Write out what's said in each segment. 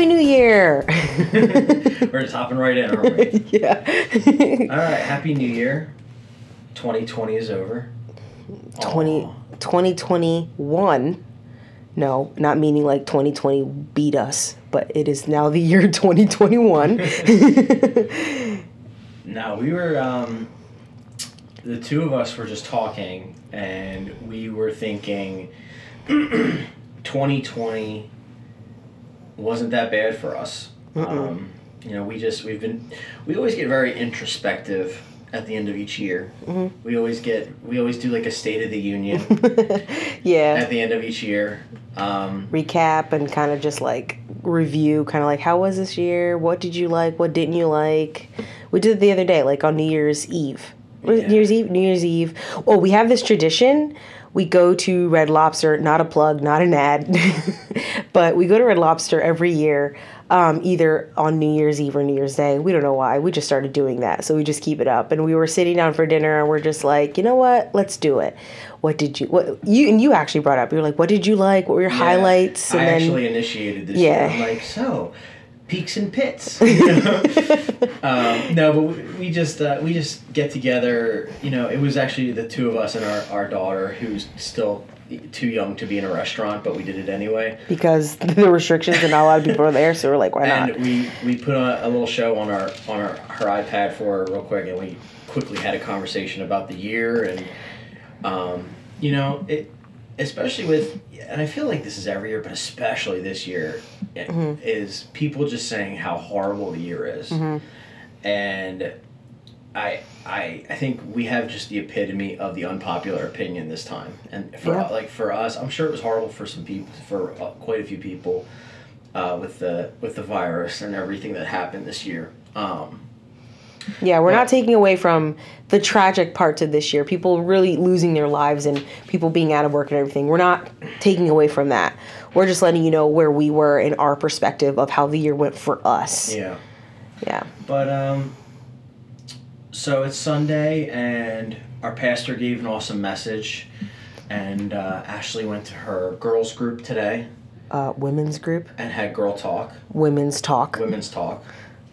Happy New Year! We're just hopping right in, aren't we? yeah. All right, Happy New Year. 2020 is over. 20, Aw. 2021. No, not meaning like 2020 beat us, but it is now the year 2021. No, we were, um, the two of us were just talking, and we were thinking 2020 wasn't that bad for us. Um, you know, we just, we've been, we always get very introspective at the end of each year. We always get, we always do like a State of the Union yeah. at the end of each year. Um, Recap and kind of just like review, kind of like how was this year? What did you like? What didn't you like? We did it the other day, like on New Year's Eve. Yeah. New Year's Eve? New Year's Eve. Oh, we have this tradition. We go to Red Lobster, not a plug, not an ad, but we go to Red Lobster every year, um, either on New Year's Eve or New Year's Day. We don't know why. We just started doing that. So we just keep it up. And we were sitting down for dinner and we're just like, you know what? Let's do it. What did you, what, you, and you actually brought up, you were like, what did you like? What were your Yeah, highlights? And I then, actually initiated this Yeah. year. I'm like, so peaks and pits. you know? um, no, but we, we just uh, we just get together. You know, it was actually the two of us and our, our daughter, who's still too young to be in a restaurant, but we did it anyway. because the restrictions and not a lot of people are there. So we're like, why And not? we we put on a little show on our on our her iPad for her real quick, and we quickly had a conversation about the year and um, you know it, especially with and I feel like this is every year, but especially this year, Mm-hmm. is people just saying how horrible the year is, Mm-hmm. and I. I, I think we have just the epitome of the unpopular opinion this time, and for Yeah. like for us, I'm sure it was horrible for some people, for uh, quite a few people, uh, with the with the virus and everything that happened this year. Um, Yeah, we're not taking away from the tragic parts of this year. People really losing their lives and people being out of work and everything. We're not taking away from that. We're just letting you know where we were in our perspective of how the year went for us. yeah, Yeah. but um, so it's Sunday, and our pastor gave an awesome message, and uh, Ashley went to her girls group today Uh, women's group, and had girl talk, women's talk. women's talk,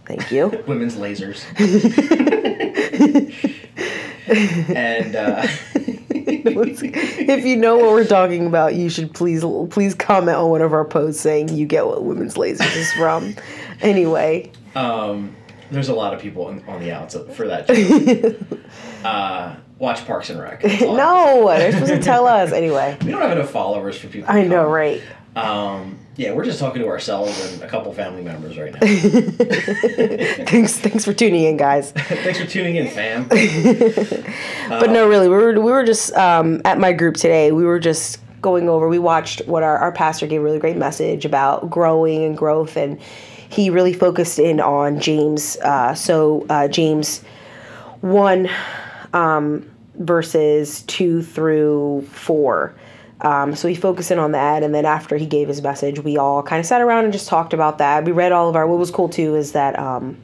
Thank you. women's lasers, and. Uh, if you know what we're talking about, you should please please comment on one of our posts saying you get what women's lasers is from. anyway, Um, there's a lot of people on, on the outs for that. Uh, watch Parks and Rec. That's all I have to no, they're supposed to tell us anyway. we don't have enough followers for people. I know, come. right? Um, yeah, we're just talking to ourselves and a couple family members right now. thanks, thanks for tuning in, guys. Thanks for tuning in, fam. But no, really, we were we were just um, at my group today. We were just going over. We watched what our our pastor gave a really great message about growing and growth, and he really focused in on James. Uh, so uh, James one um, verses two through four. Um, so he focused in on that, and then after he gave his message, we all kind of sat around and just talked about that. We read all of our. What was cool too is that um,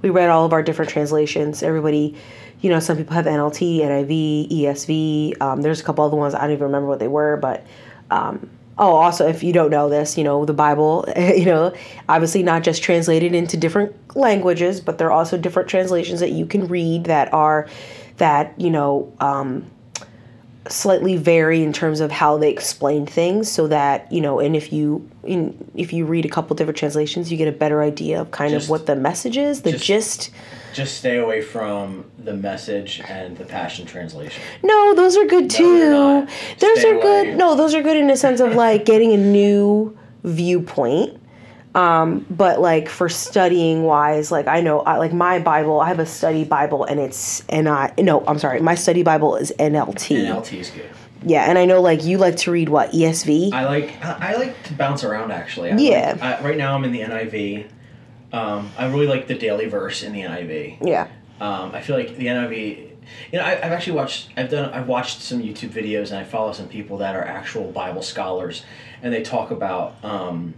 we read all of our different translations. Everybody, you know, some people have NLT, NIV, ESV. Um, there's a couple other ones I don't even remember what they were, but um, oh, also if you don't know this, you know, the Bible, you know, obviously not just translated into different languages, but there are also different translations that you can read that are that you know. Um, slightly vary in terms of how they explain things so that you know and if you in, if you read a couple different translations you get a better idea of kind Just- of what the message is the just- gist Just stay away from the message and the Passion Translation. no those are good too not. those Stay are good no those are good in a sense of like getting a new viewpoint um but like for studying wise like i know I, like my bible i have a study bible and it's and i no i'm sorry my study bible is nlt NLT is good. yeah and i know like you like to read what esv I like I I like to bounce around actually. I Yeah. Like, I, right now I'm in the NIV. Um, I really like the daily verse in the NIV. yeah Um, I feel like the NIV. You know, I, I've actually watched. I've done. I've watched some YouTube videos, and I follow some people that are actual Bible scholars, and they talk about um,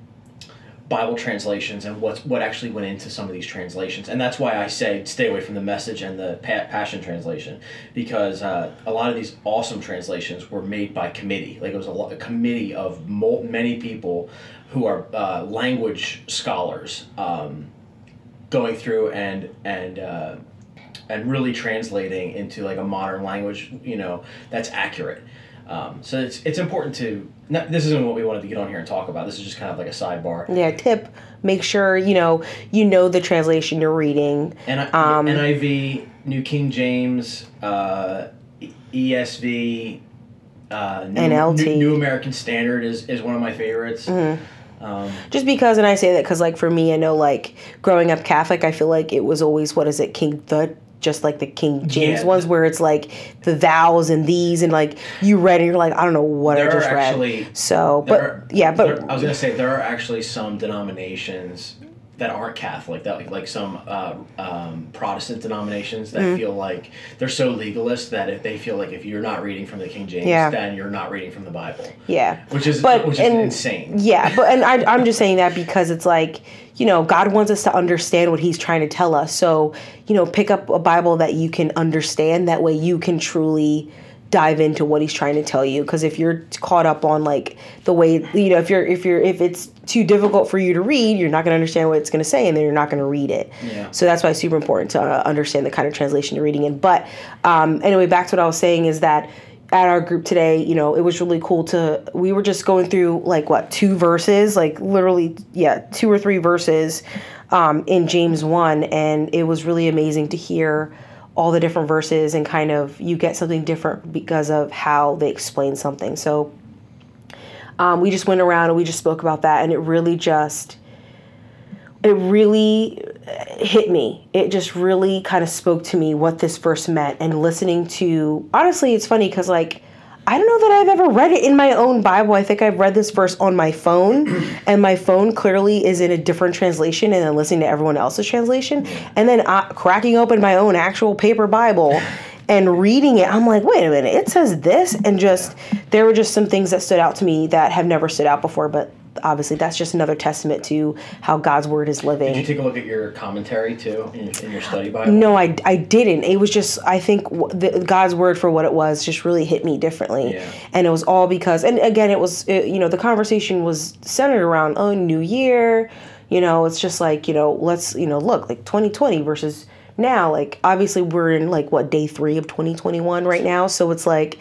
Bible translations and what's what actually went into some of these translations, and that's why I say stay away from the Message and the pa- Passion translation, because uh, a lot of these awesome translations were made by committee. Like it was a, a committee of mo- many people who are uh, language scholars um, going through and and. Uh, and really translating into like a modern language, you know, that's accurate. Um, so it's it's important to. Not, this isn't what we wanted to get on here and talk about. This is just kind of like a sidebar. Yeah, tip. Make sure you know you know the translation you're reading. And Um, NIV, New King James, uh, ESV, uh, New, NLT. New, New American Standard is, is one of my favorites. Mm-hmm. Um, Just because, and I say that because, like, for me, I know, like, growing up Catholic, I feel like it was always what is it, King the just like the King James Yeah. ones, where it's like the thous and these, and like you read and you're like, I don't know what There I just actually- read. So, but are- yeah, but there- I was gonna say there are actually some denominations that aren't Catholic that like, like some uh, um, Protestant denominations that Mm-hmm. feel like they're so legalist that if they feel like if you're not reading from the King James, Yeah. then you're not reading from the Bible, yeah. which is But- which is and- insane. Yeah, but and I, I'm just saying that because it's like you know God wants us to understand what He's trying to tell us. So you know, pick up a Bible that you can understand. That way, you can truly dive into what He's trying to tell you. Because if you're caught up on like the way you know, if you're if you're if it's too difficult for you to read, you're not going to understand what it's going to say, and then you're not going to read it. Yeah. So that's why it's super important to uh, understand the kind of translation you're reading in. But um, anyway, back to what I was saying is that at our group today, you know, it was really cool to. We were just going through like what two verses, like literally, yeah, two or three verses um, in James one, and it was really amazing to hear all the different verses and kind of you get something different because of how they explain something. So um, we just went around and we just spoke about that, and it really just it really hit me. It just really kind of spoke to me what this verse meant. And listening to, honestly, it's funny because, like, I don't know that I've ever read it in my own Bible. I think I've read this verse on my phone, and my phone clearly is in a different translation, and then listening to everyone else's translation, and then cracking open my own actual paper Bible and reading it. I'm like, wait a minute, it says this, and just there were just some things that stood out to me that have never stood out before, but obviously that's just another testament to how God's word is living. Did you take a look at your commentary too in, in your study Bible? No, I, I didn't. It was just I think w- the, God's word for what it was just really hit me differently, Yeah. and it was all because and again it was it, you know the conversation was centered around oh New Year, you know it's just like you know let's you know look like 2020 versus now like obviously we're in like what day three of 2021 right now so it's like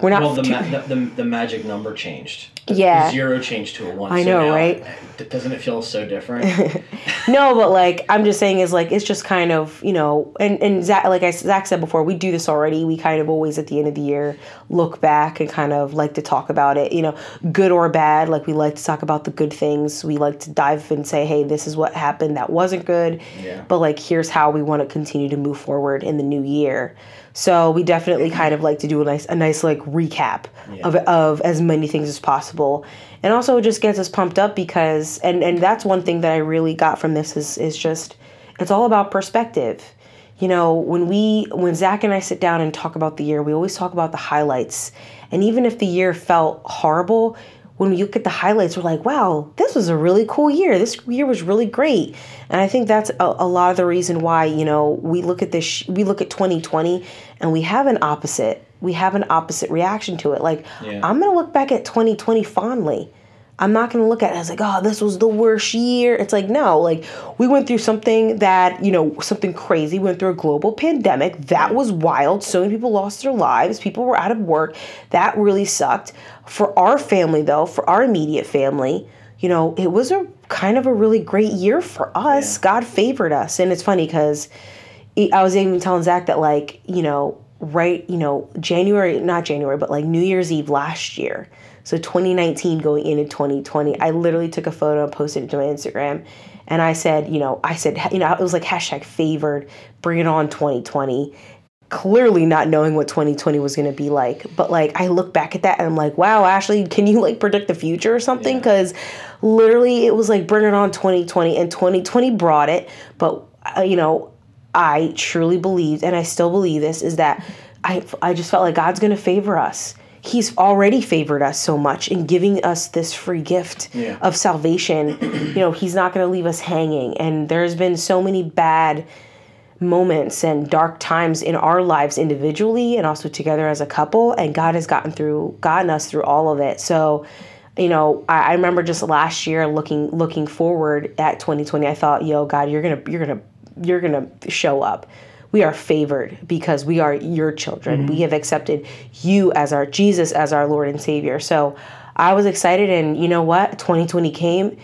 we're not Well, the, ma- the, the, the magic number changed. Yeah. Zero changed to a one. I So know, now, right? Doesn't it feel so different? No, but like I'm just saying is like it's just kind of you know and and Zach like I Zach said before we do this already we kind of always at the end of the year look back and kind of like to talk about it you know good or bad like we like to talk about the good things we like to dive and say hey this is what happened that wasn't good Yeah. but like here's how we want to continue to move forward in the new year so we definitely kind of like to do a nice a nice like recap of of as many things as possible and also it just gets us pumped up because and and that's one thing that I really got from this is is just it's all about perspective. You know, when we when Zach and I sit down and talk about the year, we always talk about the highlights. And even if the year felt horrible, when we look at the highlights, we're like, wow, this was a really cool year. This year was really great. And I think that's a, a lot of the reason why, you know, we look at this, sh- we look at 2020 and we have an opposite. We have an opposite reaction to it. Like, Yeah. I'm going to look back at 2020 fondly. I'm not going to look at it as like, oh, this was the worst year. It's like, no, like we went through something that, you know, something crazy. We went through a global pandemic. That was wild. So many people lost their lives. People were out of work. That really sucked. For our family, though, for our immediate family, you know, it was a kind of a really great year for us. Yeah. God favored us. And it's funny because I was even telling Zach that, like, you know, right, you know, January, not January, but like New Year's Eve last year. So 2019 going into 2020, I literally took a photo and posted it to my Instagram. And I said, you know, I said, you know, it was like hashtag favored, bring it on 2020. Clearly not knowing what 2020 was going to be like. But like, I look back at that and I'm like, wow, Ashley, can you like predict the future or something? Yeah. Because literally it was like, bring it on 2020. And 2020 brought it. But, uh, you know, I truly believed, and I still believe this, is that I, I just felt like God's going to favor us. He's already favored us so much in giving us this free gift Yeah. of salvation. you know, he's not going to leave us hanging. And there's been so many bad moments and dark times in our lives individually and also together as a couple and god has gotten through gotten us through all of it so you know I, I remember just last year looking looking forward at 2020 i thought yo god you're gonna you're gonna you're gonna show up we are favored because we are your children we have accepted you as our jesus as our lord and savior so i was excited and you know what 2020 came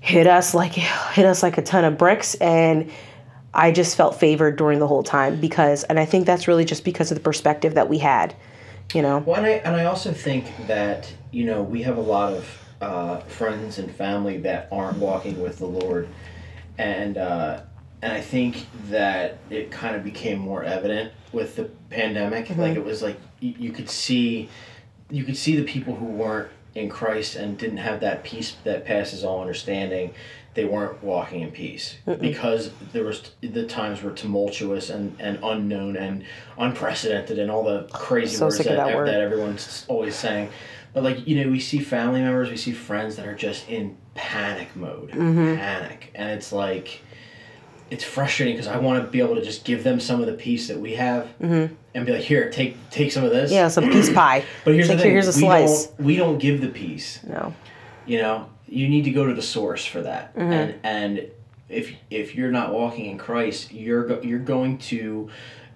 hit us like hit us like a ton of bricks and I just felt favored during the whole time because and I think that's really just because of the perspective that we had, you know. Well, and I, and I also think that, you know, we have a lot of uh, friends and family that aren't walking with the Lord. And, uh, and I think that it kind of became more evident with the pandemic. Like it was like you, you could see, you could see the people who weren't in Christ and didn't have that peace that passes all understanding. They weren't walking in peace because there was the times were tumultuous and, and unknown and unprecedented and all the crazy So words that, that word. that everyone's always saying. But like you know, we see family members, we see friends that are just in panic mode, Mm-hmm. panic, and it's like it's frustrating because I want to be able to just give them some of the peace that we have, and be like, here, take take some of this. Mm-hmm. Yeah, some peace pie. But here's like, the thing: here's a we slice. don't we don't give the peace. No. You know, you need to go to the source for that, Mm-hmm. and and if if you're not walking in Christ, you're go, you're going to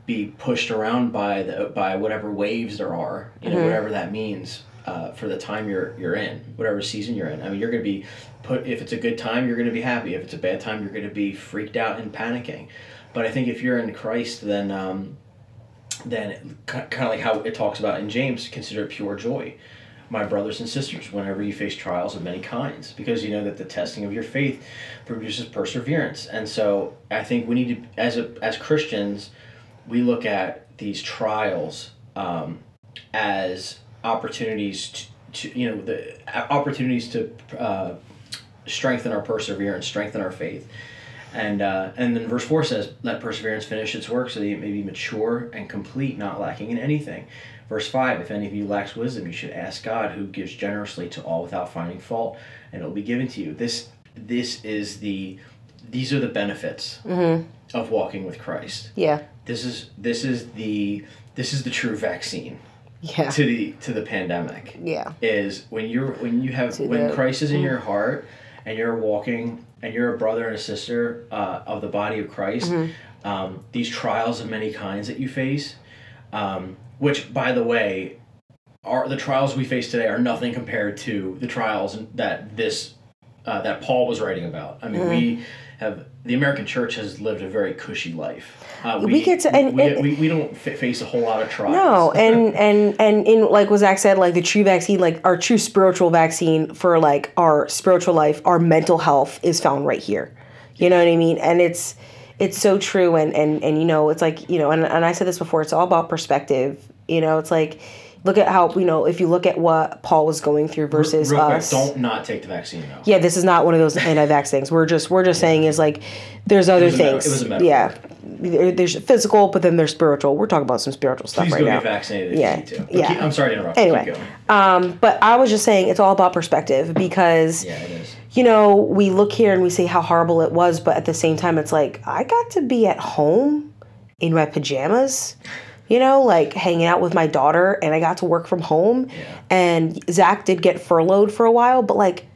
be pushed around by the by whatever waves there are, you Mm-hmm. know, whatever that means. Uh, for the time you're you're in, whatever season you're in. I mean, you're gonna be put. If it's a good time, you're gonna be happy. If it's a bad time, you're gonna be freaked out and panicking. But I think if you're in Christ, then um, then kind of like how it talks about in James, consider it pure joy, my brothers and sisters, whenever you face trials of many kinds, because you know that the testing of your faith produces perseverance. And so I think we need to, as a, as Christians, we look at these trials um, as opportunities to, to, you know, the opportunities to uh, strengthen our perseverance, strengthen our faith. And uh, and then verse four says, "Let perseverance finish its work, so that it may be mature and complete, not lacking in anything." Verse five: If any of you lacks wisdom, you should ask God, who gives generously to all without finding fault, and it will be given to you. This this is the these are the benefits of walking with Christ. Yeah. This is this is the this is the true vaccine Yeah. to the to the pandemic Yeah. is when you're when you have To when the- Christ is in your heart and you're walking and you're a brother and a sister uh, of the body of Christ. Um, these trials of many kinds that you face, um, which by the way, are the trials we face today are nothing compared to the trials that this uh, that Paul was writing about. I mean, we have the American church has lived a very cushy life. Uh, We get to- and- we, and- we, we don't fa- face a whole lot of trials. No, and and and in like what Zach said, like the true vaccine, like our true spiritual vaccine for like our spiritual life, our mental health is found right here. You know what I mean? And it's it's so true and and and you know, it's like, you know, and, and I said this before, it's all about perspective. You know, it's like look at how, you know, if you look at what Paul was going through versus Real quick, us. don't not take the vaccine though. yeah, this is not one of those anti-vax things. We're just we're just saying is like there's other was a meta- things. it was a metaphor. yeah, there's physical, but then there's spiritual. We're talking about some spiritual stuff Please right go now. get vaccinated Yeah, you need to. Yeah. keep- I'm sorry to interrupt. Anyway. Um, but I was just saying it's all about perspective because Yeah, it is. you know we look here and we say how horrible it was, but at the same time it's like I got to be at home in my pajamas. You know, like hanging out with my daughter, and I got to work from home. And Zach did get furloughed for a while, but like,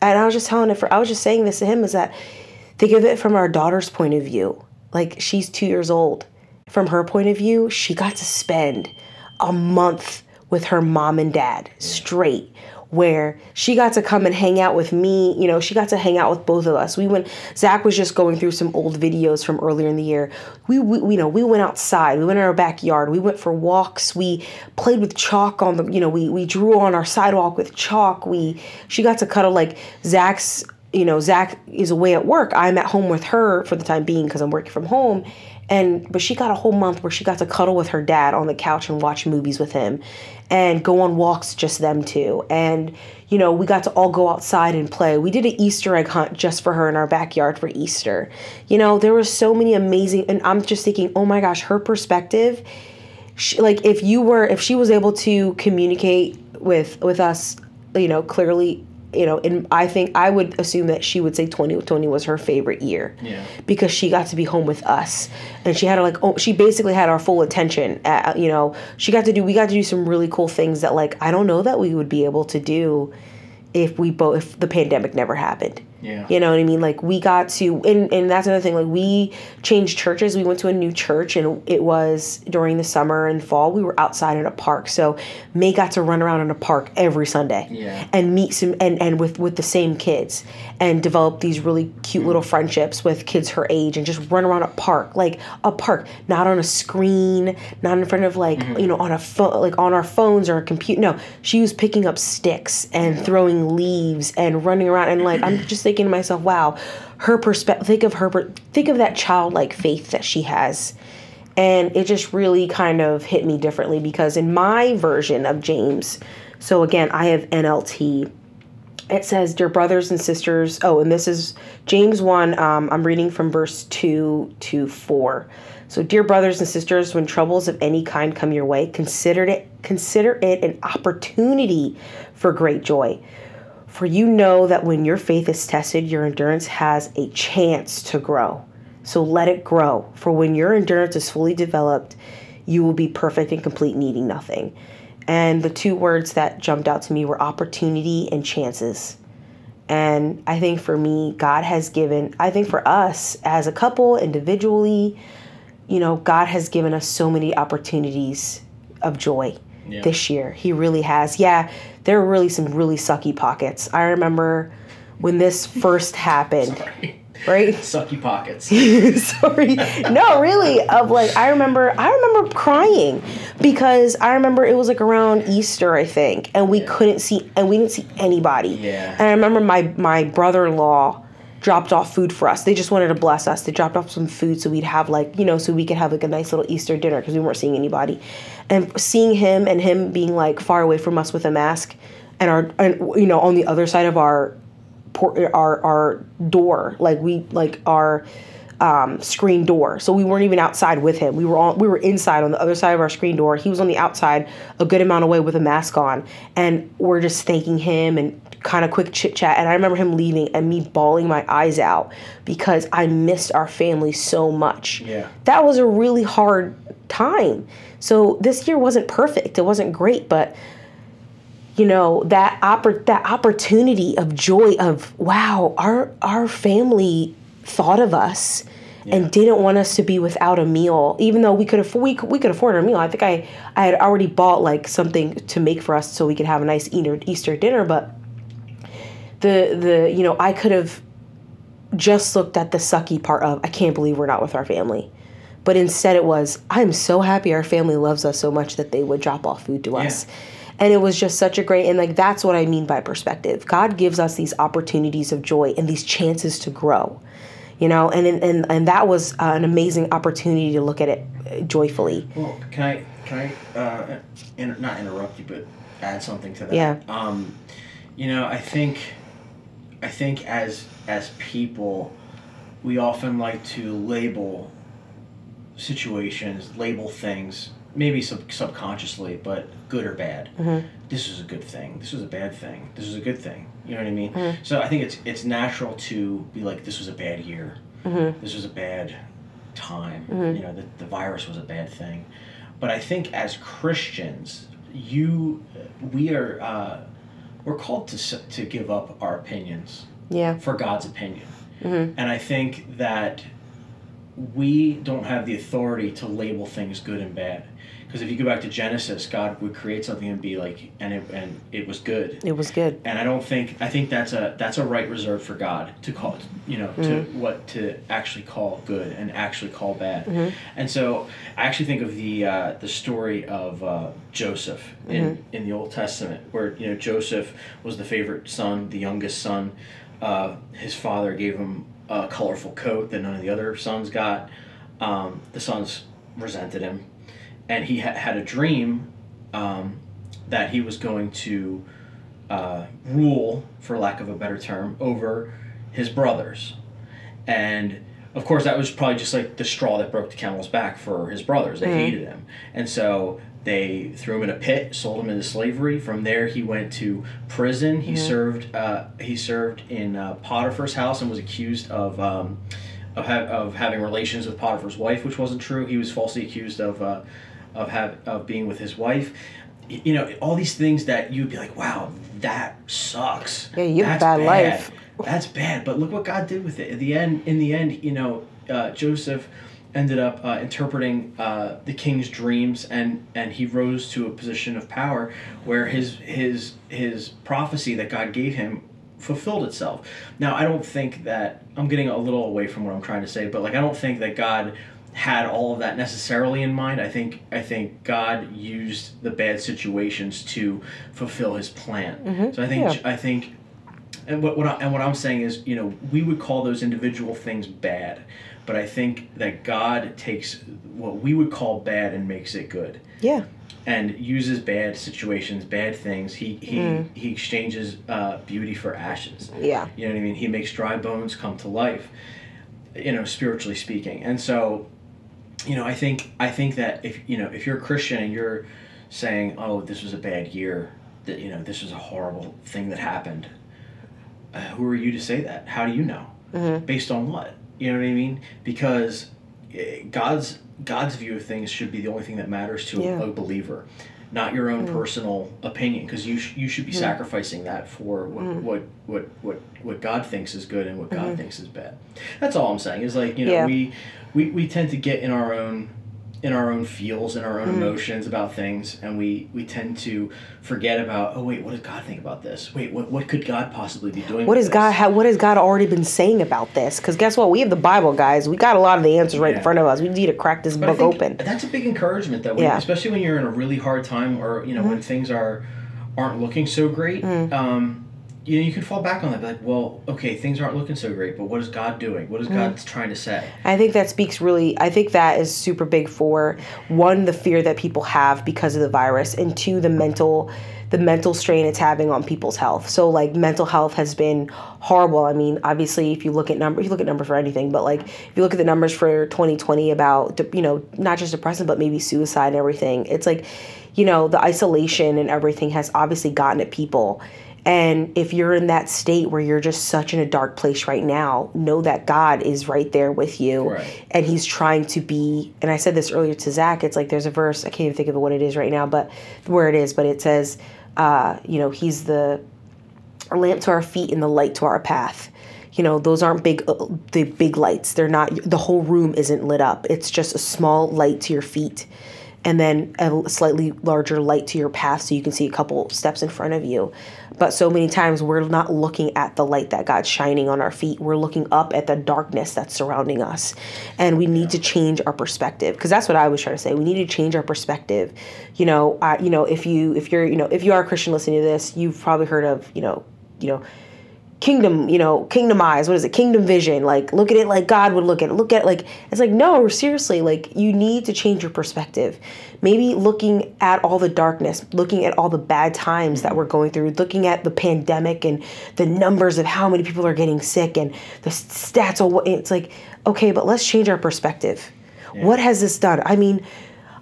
and I was just telling it for, I was just saying this to him is that think of it from our daughter's point of view. Like, she's two years old. From her point of view, she got to spend a month with her mom and dad straight where she got to come and hang out with me you know she got to hang out with both of us. We went zach was just going through some old videos from earlier in the year. We, we you know we went outside we went in our backyard we went for walks we played with chalk on the you know we we drew on our sidewalk with chalk we she got to cuddle like zach's you know zach is away at work. I'm at home with her for the time being because i'm working from home and but she got a whole month where she got to cuddle with her dad on the couch and watch movies with him and go on walks just them two. And you know we got to all go outside and play. We did an easter egg hunt just for her in our backyard for easter. You know there were so many amazing and i'm just thinking oh my gosh her perspective she, like if you were if she was able to communicate with with us, you know, clearly you know, and I think I would assume that she would say 2020 was her favorite year. Yeah. Because she got to be home with us, and she had like oh, she basically had our full attention. At, you know, she got to do we got to do some really cool things that like I don't know that we would be able to do if we both if the pandemic never happened. Yeah. You know what I mean? Like we got to and, and that's another thing, like we changed churches. We went to a new church and it was during the summer and fall. We were outside in a park. So May got to run around in a park every Sunday. Yeah. And meet some and, and with, with the same kids and develop these really cute little friendships with kids her age and just run around a park. Like a park, not on a screen, not in front of like, mm-hmm. you know, on a phone like on our phones or a computer. No. She was picking up sticks and throwing leaves and running around and like I'm just thinking to myself, wow, her perspective. Think of her. Think of that childlike faith that she has, and it just really kind of hit me differently because in my version of James, so again, I have NLT. It says, "Dear brothers and sisters." Oh, and this is James one. Um, I'm reading from verse two to four. So, dear brothers and sisters, when troubles of any kind come your way, consider it consider it an opportunity for great joy. For you know that when your faith is tested, your endurance has a chance to grow. So let it grow. For when your endurance is fully developed, you will be perfect and complete, needing nothing. And the two words that jumped out to me were opportunity and chances. And I think for me, God has given, I think for us as a couple, individually, you know, God has given us so many opportunities of joy Yeah. this year. He really has. Yeah, there were really some really sucky pockets. I remember when this first happened, right? Sucky pockets. Sorry. No, really. Of like I remember I remember crying because I remember it was like around Easter, I think, and we couldn't see and we didn't see anybody. Yeah. And I remember my my brother-in-law dropped off food for us. They just wanted to bless us. They dropped off some food so we'd have like, you know, so we could have like a nice little Easter dinner because we weren't seeing anybody. And seeing him and him being like far away from us with a mask and our and you know, on the other side of our our our door, like we like our um, screen door. So we weren't even outside with him. We were on we were inside on the other side of our screen door. He was on the outside a good amount away with a mask on, and we're just thanking him and kind of quick chit chat. And I remember him leaving and me bawling my eyes out because I missed our family so much. Yeah. that was a really hard time. So this year wasn't perfect. It wasn't great, but you know that oppor- that opportunity of joy of wow our our family thought of us and didn't want us to be without a meal even though we could afford we could, we could afford a meal i think i i had already bought like something to make for us so we could have a nice easter, easter dinner but the the you know i could have just looked at the sucky part of i can't believe we're not with our family but instead it was i'm so happy our family loves us so much that they would drop off food to us. And it was just such a great and like that's what i mean by perspective. God gives us these opportunities of joy and these chances to grow you know? And and and that was an amazing opportunity to look at it uh, joyfully. Well, can I can I uh, in, not interrupt you, but add something to that? Yeah. Um, you know, I think I think as as people, we often like to label situations, label things, maybe sub- subconsciously, but good or bad. Mm-hmm. This is a good thing. This was a bad thing. This was a good thing. You know what I mean? Mm-hmm. So I think it's it's natural to be like, this was a bad year. Mm-hmm. This was a bad time. You know, the, the virus was a bad thing. But I think as Christians, you, we are, uh, we're called to to give up our opinions yeah for God's opinion. And I think that we don't have the authority to label things good and bad. Because if you go back to Genesis, God would create something and be like, and it, and it was good. it was good And I don't think I think that's a that's a right reserved for God to call you know to what to actually call good and actually call bad. And so I actually think of the uh, the story of uh, Joseph in in the Old Testament, where you know Joseph was the favorite son, the youngest son. Uh, his father gave him a colorful coat that none of the other sons got. Um, the sons resented him, and he ha- had a dream um, that he was going to uh, rule, for lack of a better term, over his brothers. And of course, that was probably just like the straw that broke the camel's back for his brothers. They Mm-hmm. hated him, and so they threw him in a pit, sold him into slavery. From there, he went to prison. He Mm-hmm. served. Uh, he served in uh, Potiphar's house and was accused of. Um, of, ha- of having relations with Potiphar's wife, which wasn't true. He was falsely accused of, uh, of have of being with his wife. You know, all these things that you'd be like, "Wow, that sucks." Yeah, you have a That's bad life. That's bad. But look what God did with it. At the end, in the end, you know, uh, Joseph ended up uh, interpreting uh, the king's dreams, and and he rose to a position of power where his his his prophecy that God gave him fulfilled itself. Now, I don't think that I'm getting a little away from what I'm trying to say, but like I don't think that God had all of that necessarily in mind. I think I think God used the bad situations to fulfill His plan. So I think Yeah. I think and what, what I, and what I'm saying is, you know, we would call those individual things bad, but I think that God takes what we would call bad and makes it good, Yeah. and uses bad situations, bad things. He he he exchanges uh, beauty for ashes. Yeah. You know what I mean? He makes dry bones come to life. You know, spiritually speaking, and so, you know, I think I think that if you know if you're a Christian and you're saying, "Oh, this was a bad year," that you know this was a horrible thing that happened. Uh, who are you to say that? How do you know? Mm-hmm. Based on what? You know what I mean? Because eh, God's God's view of things should be the only thing that matters to Yeah. a, a believer, not your own mm-hmm. personal opinion. Because you sh- you should be mm-hmm. sacrificing that for what, what what what what God thinks is good and what God thinks is bad. That's all I'm saying. Is like you know Yeah. we, we we tend to get in our own in our own feels and our own Mm-hmm. emotions about things and we we tend to forget about oh wait what does god think about this wait what, what could god possibly be doing What with has God ha- What has God already been saying about this? Because guess what? We have the Bible, guys. We got a lot of the answers right Yeah. in front of us. We need to crack this But book open. That's a big encouragement, though, when- Yeah. Mm-hmm. especially when you're in a really hard time, or you know when things are aren't looking so great. Mm. Um, you know, you can fall back on that. Be like, well, okay, things aren't looking so great, but what is God doing? What is God Mm. trying to say? I think that speaks really. I think that is super big for one, the fear that people have because of the virus, and two, the mental, the mental strain it's having on people's health. So like mental health has been horrible. I mean, obviously, if you look at numbers, you look at numbers for anything, but like if you look at the numbers for 2020 about you know not just depression but maybe suicide and everything, it's like, you know, the isolation and everything has obviously gotten at people. And if you're in that state where you're just such in a dark place right now, know that God is right there with you. Right. And He's trying to be, and I said this earlier to Zach, it's like there's a verse, I can't even think of what it is right now, but where it is, but it says, uh, you know, He's the lamp to our feet and the light to our path. You know, those aren't big, uh, the big lights. They're not. The whole room isn't lit up. It's just a small light to your feet, and then a slightly larger light to your path, so you can see a couple steps in front of you. But so many times we're not looking at the light that God's shining on our feet. We're looking up at the darkness that's surrounding us, and we need to change our perspective because that's what I was trying to say. We need to change our perspective. You know, I, you know, if you if you're you know if you are a Christian listening to this, you've probably heard of you know you know kingdom you know kingdom eyes what is it kingdom vision like look at it like god would look at it look at it like it's like no seriously like you need to change your perspective. Maybe looking at all the darkness looking at all the bad times that we're going through looking at the pandemic and the numbers of how many people are getting sick and the stats of what it's like okay but let's change our perspective. What has this done? I mean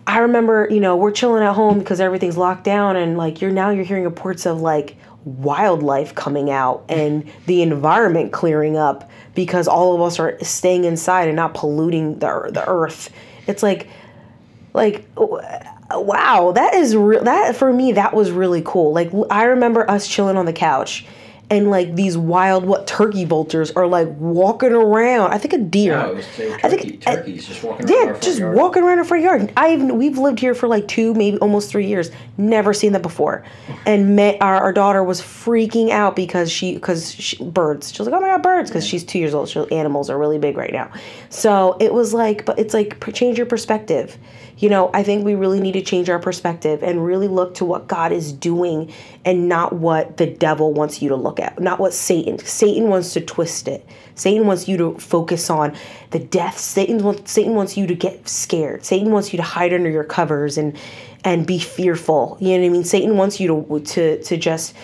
I remember, you know, we're chilling at home because everything's locked down, and like you're now you're hearing reports of like wildlife coming out and the environment clearing up because all of us are staying inside and not polluting the the earth. It's like, like, wow, that is real. That for me, that was really cool. Like I remember us chilling on the couch. And like these wild what turkey vultures are like walking around. I think a deer. No, it was were I think- turkey, I- turkeys just walking around yeah, front just yard. walking around our front yard. I've we've lived here for like two, maybe almost three years. Never seen that before. And met, our, our daughter was freaking out because she because birds. She was like, "Oh my god, birds!" Because she's two years old. She, animals are really big right now. So it was like, but it's like change your perspective. You know, I think we really need to change our perspective and really look to what God is doing and not what the devil wants you to look at, not what Satan. Satan wants to twist it. Satan wants you to focus on the death. Satan wants Satan wants you to get scared. Satan wants you to hide under your covers and and be fearful. You know what I mean? Satan wants you to to to just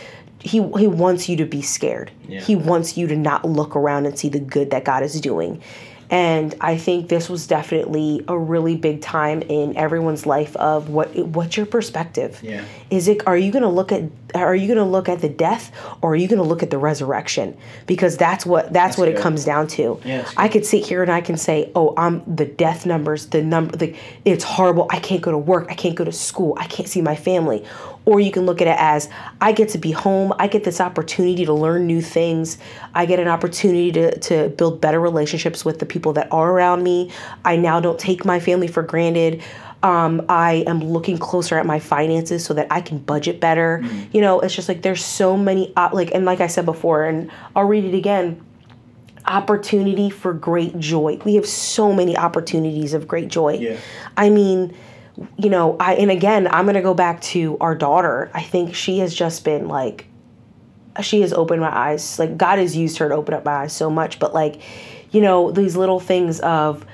he he wants you to be scared. Yeah. He wants you to not look around and see the good that God is doing. And I think this was definitely a really big time in everyone's life of what what's your perspective? Yeah. Is it are you going to look at are you going to look at the death or are you going to look at the resurrection? Because that's what that's, That's what it comes down to. Yeah, I could sit here and I can say, "Oh, I'm the death numbers, the number the it's horrible. I can't go to work, I can't go to school, I can't see my family." Or you can look at it as I get to be home, I get this opportunity to learn new things. I get an opportunity to to build better relationships with the people that are around me. I now don't take my family for granted. Um, I am looking closer at my finances so that I can budget better. You know, it's just like there's so many op- like and like I said before, and I'll read it again opportunity for great joy. We have so many opportunities of great joy. Yeah. I mean, you know, I and again, I'm going to go back to our daughter. I think she has just been like she has opened my eyes. Like God has used her to open up my eyes so much, but like, you know, these little things of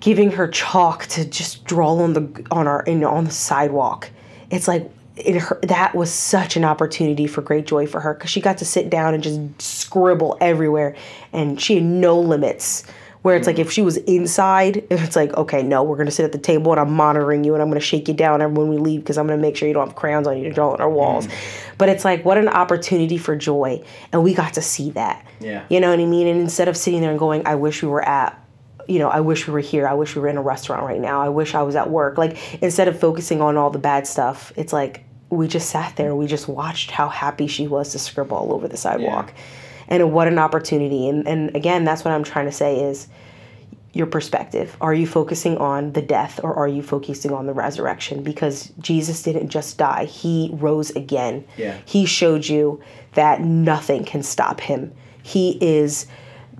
giving her chalk to just draw on the on our in on the sidewalk. It's like it her, that was such an opportunity for great joy for her because she got to sit down and just scribble everywhere, and she had no limits. Where it's like if she was inside, it's like okay, no, we're gonna sit at the table and I'm monitoring you and I'm gonna shake you down every when we leave because I'm gonna make sure you don't have crayons on you to draw on our mm. walls. But it's like what an opportunity for joy, and we got to see that. Yeah. You know what I mean? And instead of sitting there and going, I wish we were at, you know, I wish we were here. I wish we were in a restaurant right now. I wish I was at work. Like, instead of focusing on all the bad stuff, it's like we just sat there. We just watched how happy she was to scribble all over the sidewalk. And what an opportunity. And, and again, that's what I'm trying to say is your perspective. Are you focusing on the death or are you focusing on the resurrection? Because Jesus didn't just die, he rose again. Yeah. He showed you that nothing can stop him. He is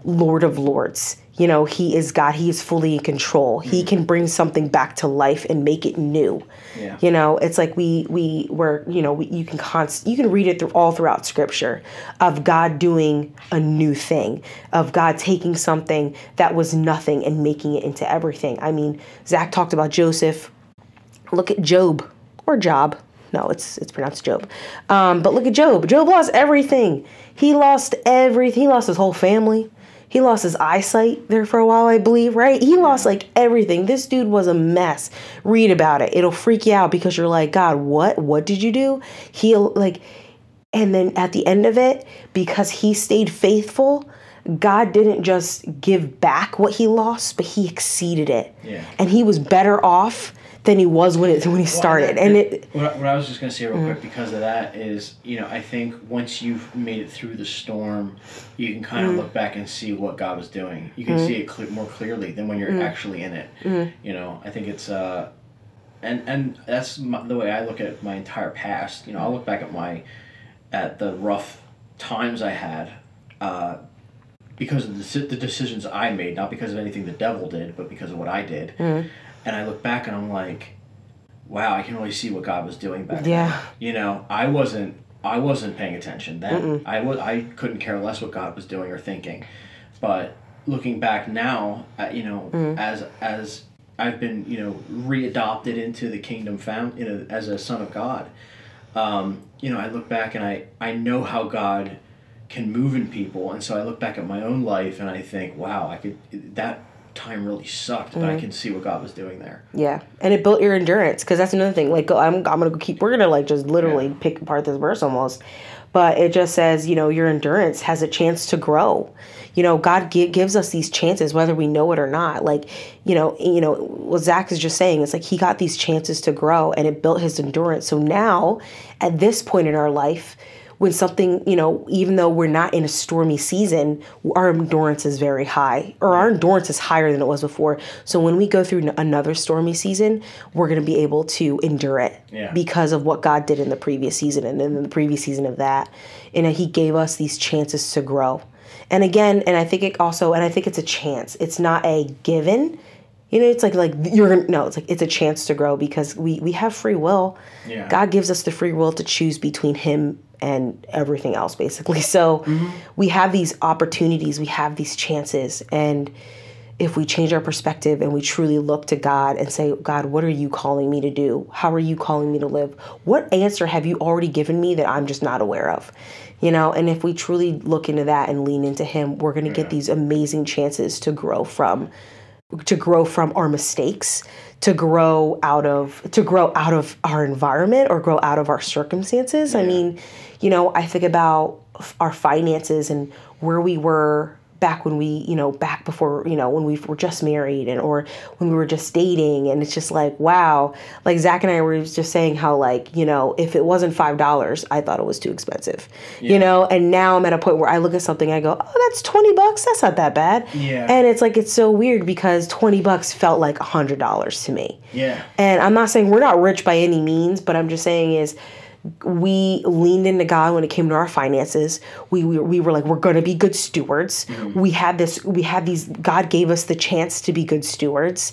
Lord of Lords. You know, he is God. He is fully in control. He can bring something back to life and make it new. Yeah. You know, it's like we we were, you know, we, you can const you can read it through all throughout scripture of God doing a new thing, of God taking something that was nothing and making it into everything. I mean, Zach talked about Joseph. Look at Job or Job. No, it's it's pronounced Job. Um, but look at Job. Job lost everything. He lost everything. He lost his whole family. He lost his eyesight there for a while, I believe, right? He lost like everything. This dude was a mess. Read about it. It'll freak you out because you're like, God, what? What did you do? He'll like and then at the end of it, because he stayed faithful, God didn't just give back what he lost, but he exceeded it. Yeah. And he was better off than he was when it when he started. and it What, I- what I was just gonna say real quick mm. because of that is, you know, I think once you've made it through the storm, you can kind of mm. look back and see what God was doing. You can mm. see it cle more clearly than when you're actually in it. You know, I think it's uh, and and that's my, the way I look at my entire past. You know, I look back at my, at the rough times I had, uh, because of the, the decisions I made, not because of anything the devil did, but because of what I did. And I look back and I'm like, wow, I can really see what God was doing back then. Yeah. You know, I wasn't I wasn't paying attention then. I was I couldn't care less what God was doing or thinking. But looking back now, uh, you know, as as I've been, you know, readopted into the kingdom found, you know, as a son of God. Um, you know, I look back and I I know how God can move in people, and so I look back at my own life and I think, wow, I could that time really sucked, but I mm-hmm. can see what God was doing there. yeah, and it built your endurance because that's another thing. Like, I'm, I'm gonna keep. We're gonna like just literally pick apart this verse almost, but it just says, you know, your endurance has a chance to grow. You know, God gi- gives us these chances whether we know it or not. Like, you know, you know what Zach is just saying. It's like he got these chances to grow, and it built his endurance. So now, at this point in our life, when something, you know, even though we're not in a stormy season, our endurance is very high, or our endurance is higher than it was before. So when we go through n- another stormy season, we're going to be able to endure it Yeah. because of what God did in the previous season and in the previous season of that. And uh, He gave us these chances to grow. And again, and I think it also, and I think it's a chance. It's not a given. You know, it's like like you're gonna no, it's like it's a chance to grow because we we have free will. Yeah. God gives us the free will to choose between Him and everything else, basically. So mm-hmm. we have these opportunities, we have these chances, and if we change our perspective and we truly look to God and say, God, what are you calling me to do? How are you calling me to live? What answer have you already given me that I'm just not aware of? You know, and if we truly look into that and lean into Him, we're going to get these amazing chances to grow from to grow from our mistakes to grow out of to grow out of our environment or grow out of our circumstances. I mean you know i think about our finances and where we were back when we you know back before you know when we were just married and or when we were just dating. And it's just like wow. Like zach and i were just saying how like you know if it wasn't five dollars i thought it was too expensive you know? And now i'm at a point where i look at something i go oh that's 20 bucks? That's not that bad. Yeah. and it's like it's so weird because 20 bucks felt like a hundred dollars to me. Yeah. and I'm not saying we're not rich by any means, but I'm just saying is we leaned into God when it came to our finances. We we, we were like we're going to be good stewards. Mm-hmm. We had this we had these God gave us the chance to be good stewards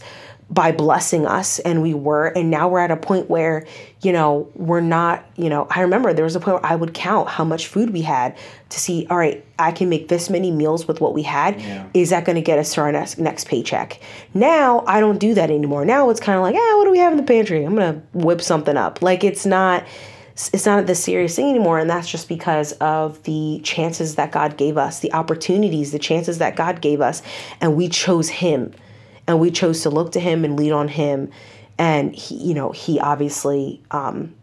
by blessing us and we were and now we're at a point where you know we're not you know i remember there was a point where i would count how much food we had to see all right i can make this many meals with what we had Yeah. is that going to get us to our next, next paycheck now i don't do that anymore now it's kind of like yeah what do we have in the pantry i'm going to whip something up like it's not it's not the serious thing anymore and that's just because of the chances that god gave us the opportunities the chances that god gave us and we chose him and we chose to look to him and lead on him and he you know he obviously um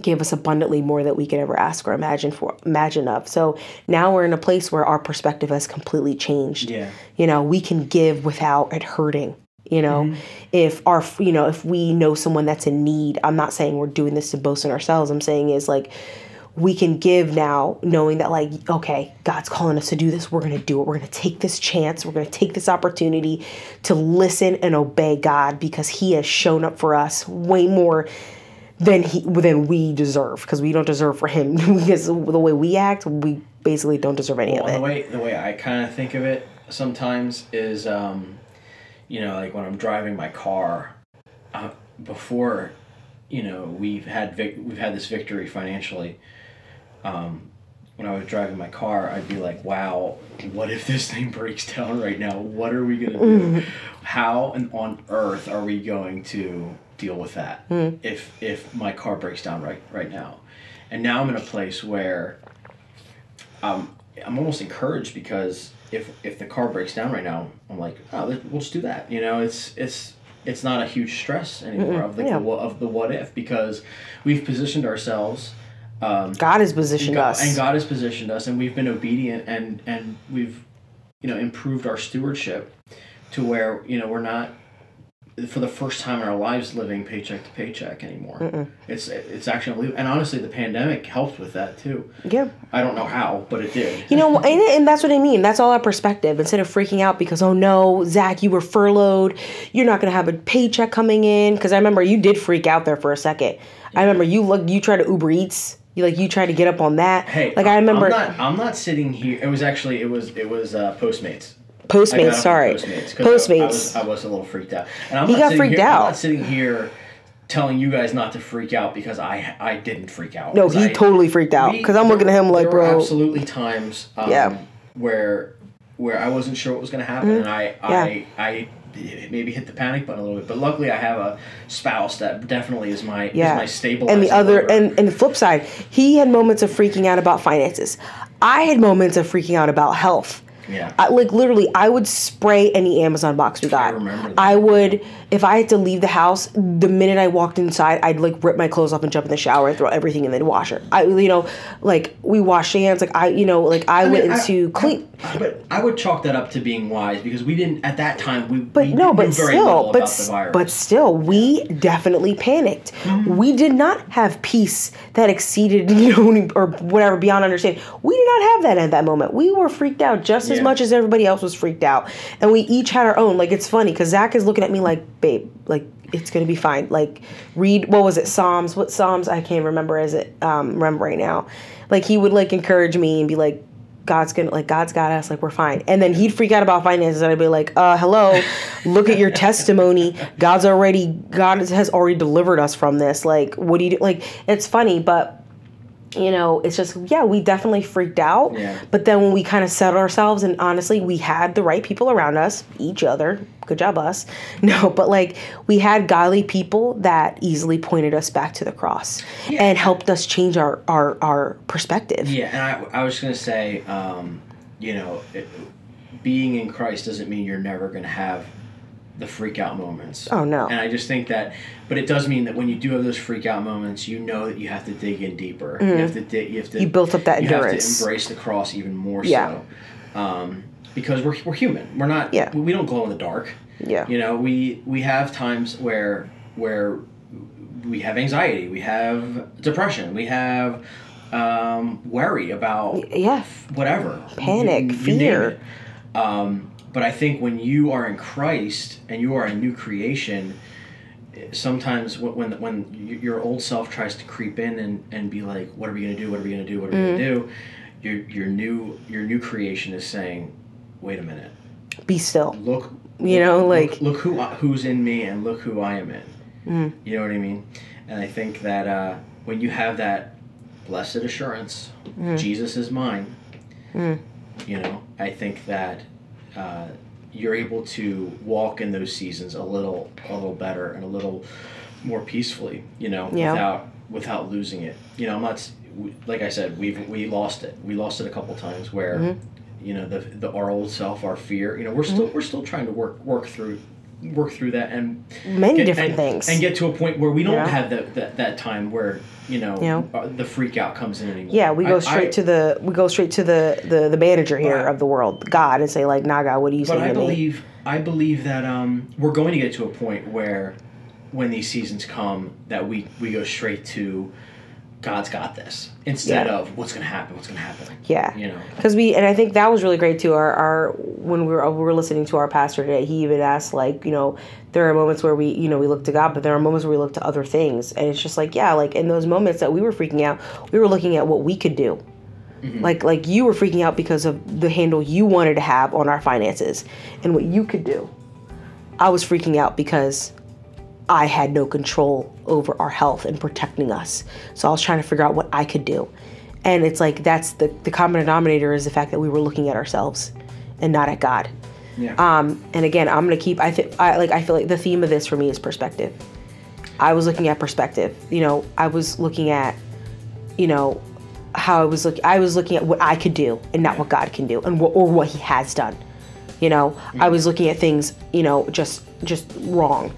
gave us abundantly more that we could ever ask or imagine for imagine of. So now we're in a place where our perspective has completely changed. Yeah. you know we can give without it hurting you know? If our you know if we know someone that's in need i'm not saying we're doing this to boast in ourselves. I'm saying is like we can give now knowing that like okay god's calling us to do this. We're going to do it. We're going to take this chance. We're going to take this opportunity to listen and obey god because he has shown up for us way more than he than we deserve because we don't deserve for him. Because the way we act we basically don't deserve any Well, of the way the way I kind of think of it sometimes is, um, you know, like when I'm driving my car, uh, before, you know, we've had vic- we've had this victory financially. Um, when I was driving my car, I'd be like, "Wow, what if this thing breaks down right now? What are we gonna do? How and on earth are we going to deal with that if if my car breaks down right right now?" And now I'm in a place where um, I'm almost encouraged because if if the car breaks down right now, I'm like, oh, we'll just do that. You know, it's it's it's not a huge stress anymore of the, yeah. the of the what if because we've positioned ourselves. Um, god has positioned God, us and God has positioned us, and we've been obedient, and and we've, you know, improved our stewardship, to where you know we're not, for the first time in our lives, living paycheck to paycheck anymore. It's it's actually unbelievable, and honestly, the pandemic helped with that too. yeah I don't know how, but it did. You know, and, and that's what I mean. That's all our perspective. Instead of freaking out because, oh no, Zach, you were furloughed. You're not going to have a paycheck coming in. Because I remember you did freak out there for a second. I remember you look, you tried to Uber Eats. You like you tried to get up on that. Hey, like I remember I'm not. I'm not sitting here. It was actually. It was. It was uh, Postmates. Postmates. up on Sorry, I, I Postmates. was, I was a little freaked out. And I'm He got freaked here, out. I'm not sitting here telling you guys not to freak out because I I didn't freak out. No, he I- totally freaked out because I'm looking at him like, there were bro. absolutely times. Um, Yeah. Where where I wasn't sure what was going to happen, and I Mm-hmm. Yeah. I I maybe hit the panic button a little bit. But luckily, I have a spouse that definitely is my yeah. is my stabilizer. and the other and, and the flip side, he had moments of freaking out about finances. I had moments of freaking out about health. Yeah. I, like literally, I would spray any Amazon box we got. remember that. I would, if I had to leave the house, the minute I walked inside, I'd like rip my clothes off and jump in the shower and throw everything in the washer. I, you know, like we wash hands. Like I, you know, like I, mean, went I- into clean. But I would chalk that up to being wise because we didn't at that time. We But we no, but still, but but still, we definitely panicked. Mm-hmm. We did not have peace that exceeded, you know, or whatever beyond understanding. We did not have that at that moment. We were freaked out just as Yeah. much as everybody else was freaked out, and we each had our own. Like it's funny because Zach is looking at me like, babe, like it's gonna be fine. Like read what was it Psalms? What Psalms? I can't remember as it um, remember right now. Like he would like encourage me and be like. God's gonna like God's got us like we're fine, and then he'd freak out about finances, and I'd be like, "Uh, hello, look at your testimony. God's already God has already delivered us from this. Like, what do you do? Like, it's funny, but you know, it's just yeah, we definitely freaked out. Yeah. But then when we kind of settled ourselves, and honestly, we had the right people around us, each other. Good job, us. No, but like we had godly people that easily pointed us back to the cross Yeah. and helped us change our our our perspective. Yeah, and I, I was going to say, um, you know, it, being in Christ doesn't mean you're never going to have the freak out moments. Oh, no. And I just think that, but it does mean that when you do have those freak out moments, you know that you have to dig in deeper. You have to dig. You have to. Mm-hmm. You built up that you have to embrace the cross even more Yeah. so, um, because we're we're human. We're not. Yeah. We don't glow in the dark. Yeah. You know, we we have times where where we have anxiety, we have depression, we have um, worry about Yeah. whatever Panic, name fear. Um, but I think when you are in Christ and you are a new creation, sometimes when when your old self tries to creep in and, and be like, "What are we gonna do? What are we gonna do? What are we gonna do?" Your your new your new creation is saying, "Wait a minute, Be still. look." You look- know, look- like- look, who who's in me and look who I am in. Mm. You know what I mean? And I think that uh, when you have that blessed assurance, Mm. Jesus is mine. You know, I think that uh, you're able to walk in those seasons a little, a little better and a little more peacefully. You know, Yeah. without without losing it. You know, I'm not. Like I said, we've we lost it. We lost it a couple times where. Mm-hmm. You know the, the our old self, our fear. You know we're still we're still trying to work work through work through that and Many get- different and, things. and get to a point where we don't Yeah. have that, that that time where you know, Yeah. uh, the freak out comes in anymore. yeah, we go I- straight I- to the we go straight to the the, the manager here of the world, God, and say like, Nah, God, what are you say? But I to me? believe I believe that um, we're going to get to a point where when these seasons come that we we go straight to God's got this instead Yeah. of what's going to happen, what's going to happen. Yeah. You know. because we and I think that was really great too. Our our when we were we were listening to our pastor today, he even asked like you know there are moments where we you know we look to God, but there are moments where we look to other things, and it's just like yeah, like in those moments that we were freaking out, we were looking at what we could do. Mm-hmm. Like like you were freaking out because of the handle you wanted to have on our finances and what you could do. I was freaking out because I had no control over our health and protecting us. So I was trying to figure out what I could do. And it's like that's the the common denominator is the fact that we were looking at ourselves and not at God. Yeah. Um, and again, I'm gonna keep. I think I like. I feel like the theme of this for me is perspective. I was looking at perspective. You know, I was looking at, you know, how I was looking. I was looking at what I could do and not what God can do, and what or what He has done. You know, I was looking at things. You know, just just wrong,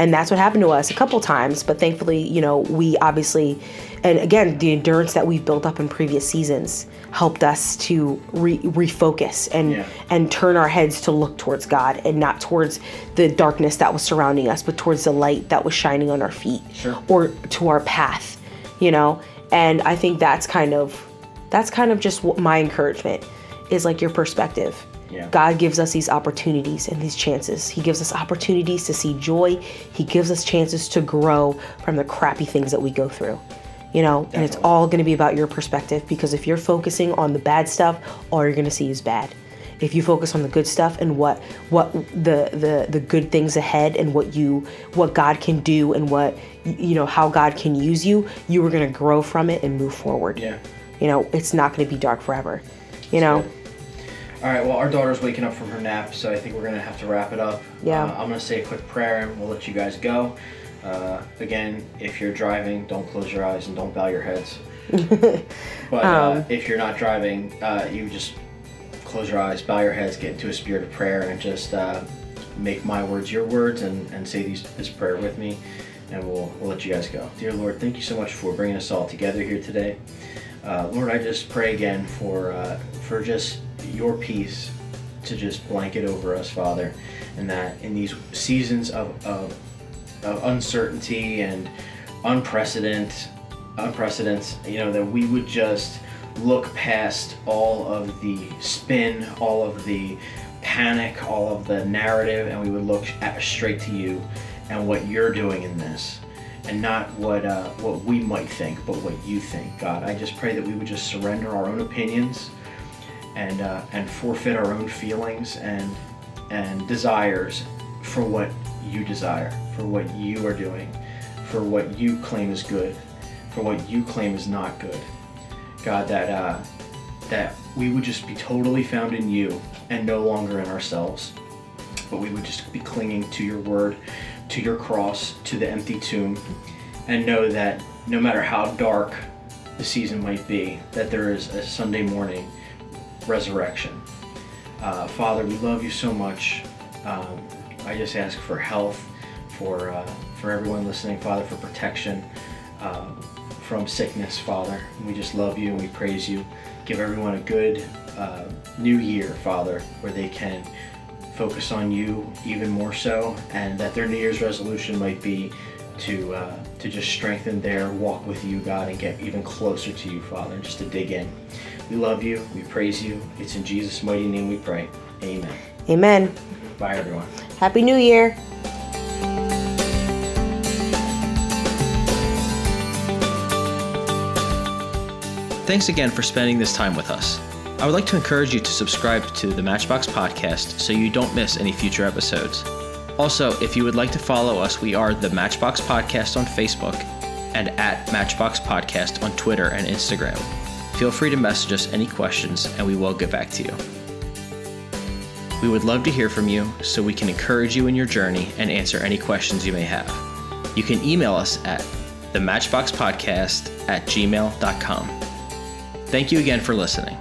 and that's what happened to us a couple times. But thankfully, you know, we obviously, and again, the endurance that we've built up in previous seasons helped us to re- refocus and Yeah. and turn our heads to look towards God and not towards the darkness that was surrounding us, but towards the light that was shining on our feet Sure. or to our path, you know. And I think that's kind of that's kind of just my encouragement is like your perspective. Yeah. God gives us these opportunities and these chances. He gives us opportunities to see joy. He gives us chances to grow from the crappy things that we go through. You know, and it's all going to be about your perspective because if you're focusing on the bad stuff, all you're going to see is bad. If you focus on the good stuff and what what the the the good things ahead and what you what God can do and what you know how God can use you, you are going to grow from it and move forward. Yeah. You know, it's not going to be dark forever. You know. All right. Well, our daughter's waking up from her nap, so I think we're gonna have to wrap it up. Yeah. Uh, I'm gonna say a quick prayer, and we'll let you guys go. Uh, again, if you're driving, don't close your eyes and don't bow your heads. but uh, Um. if you're not driving, uh, you just close your eyes, bow your heads, get into a spirit of prayer, and just uh, make my words your words, and, and say these, this prayer with me, and we'll, we'll let you guys go. Dear Lord, thank you so much for bringing us all together here today. Uh, Lord, I just pray again for uh, for just your peace to just blanket over us, Father, and that in these seasons of, of, of uncertainty and unprecedented, unprecedented, you know, that we would just look past all of the spin, all of the panic, all of the narrative, and we would look straight to you and what you're doing in this and not what uh, what we might think, but what you think, God. I just pray that we would just surrender our own opinions and uh, and forfeit our own feelings and and desires for what you desire, for what you are doing, for what you claim is good, for what you claim is not good. God, that uh, that we would just be totally found in you and no longer in ourselves, but we would just be clinging to your word, to your cross, to the empty tomb, and know that no matter how dark the season might be, that there is a Sunday morning resurrection. Uh, Father, we love you so much. Um, I just ask for health, for uh, for everyone listening, Father, for protection uh, from sickness, Father. We just love you and we praise you. Give everyone a good uh, new year, Father, where they can focus on you even more so, and that their New Year's resolution might be to uh, to just strengthen their walk with you, God, and get even closer to you, Father, just to dig in. We love you. We praise you. It's in Jesus' mighty name we pray. Amen. Amen. Bye, everyone. Happy New Year. Thanks again for spending this time with us. I would like to encourage you to subscribe to the Matchbox Podcast so you don't miss any future episodes. Also, if you would like to follow us, we are the Matchbox Podcast on Facebook and at Matchbox Podcast on Twitter and Instagram. Feel free to message us any questions and we will get back to you. We would love to hear from you so we can encourage you in your journey and answer any questions you may have. You can email us at the Matchbox Podcast at gmail.com. Thank you again for listening.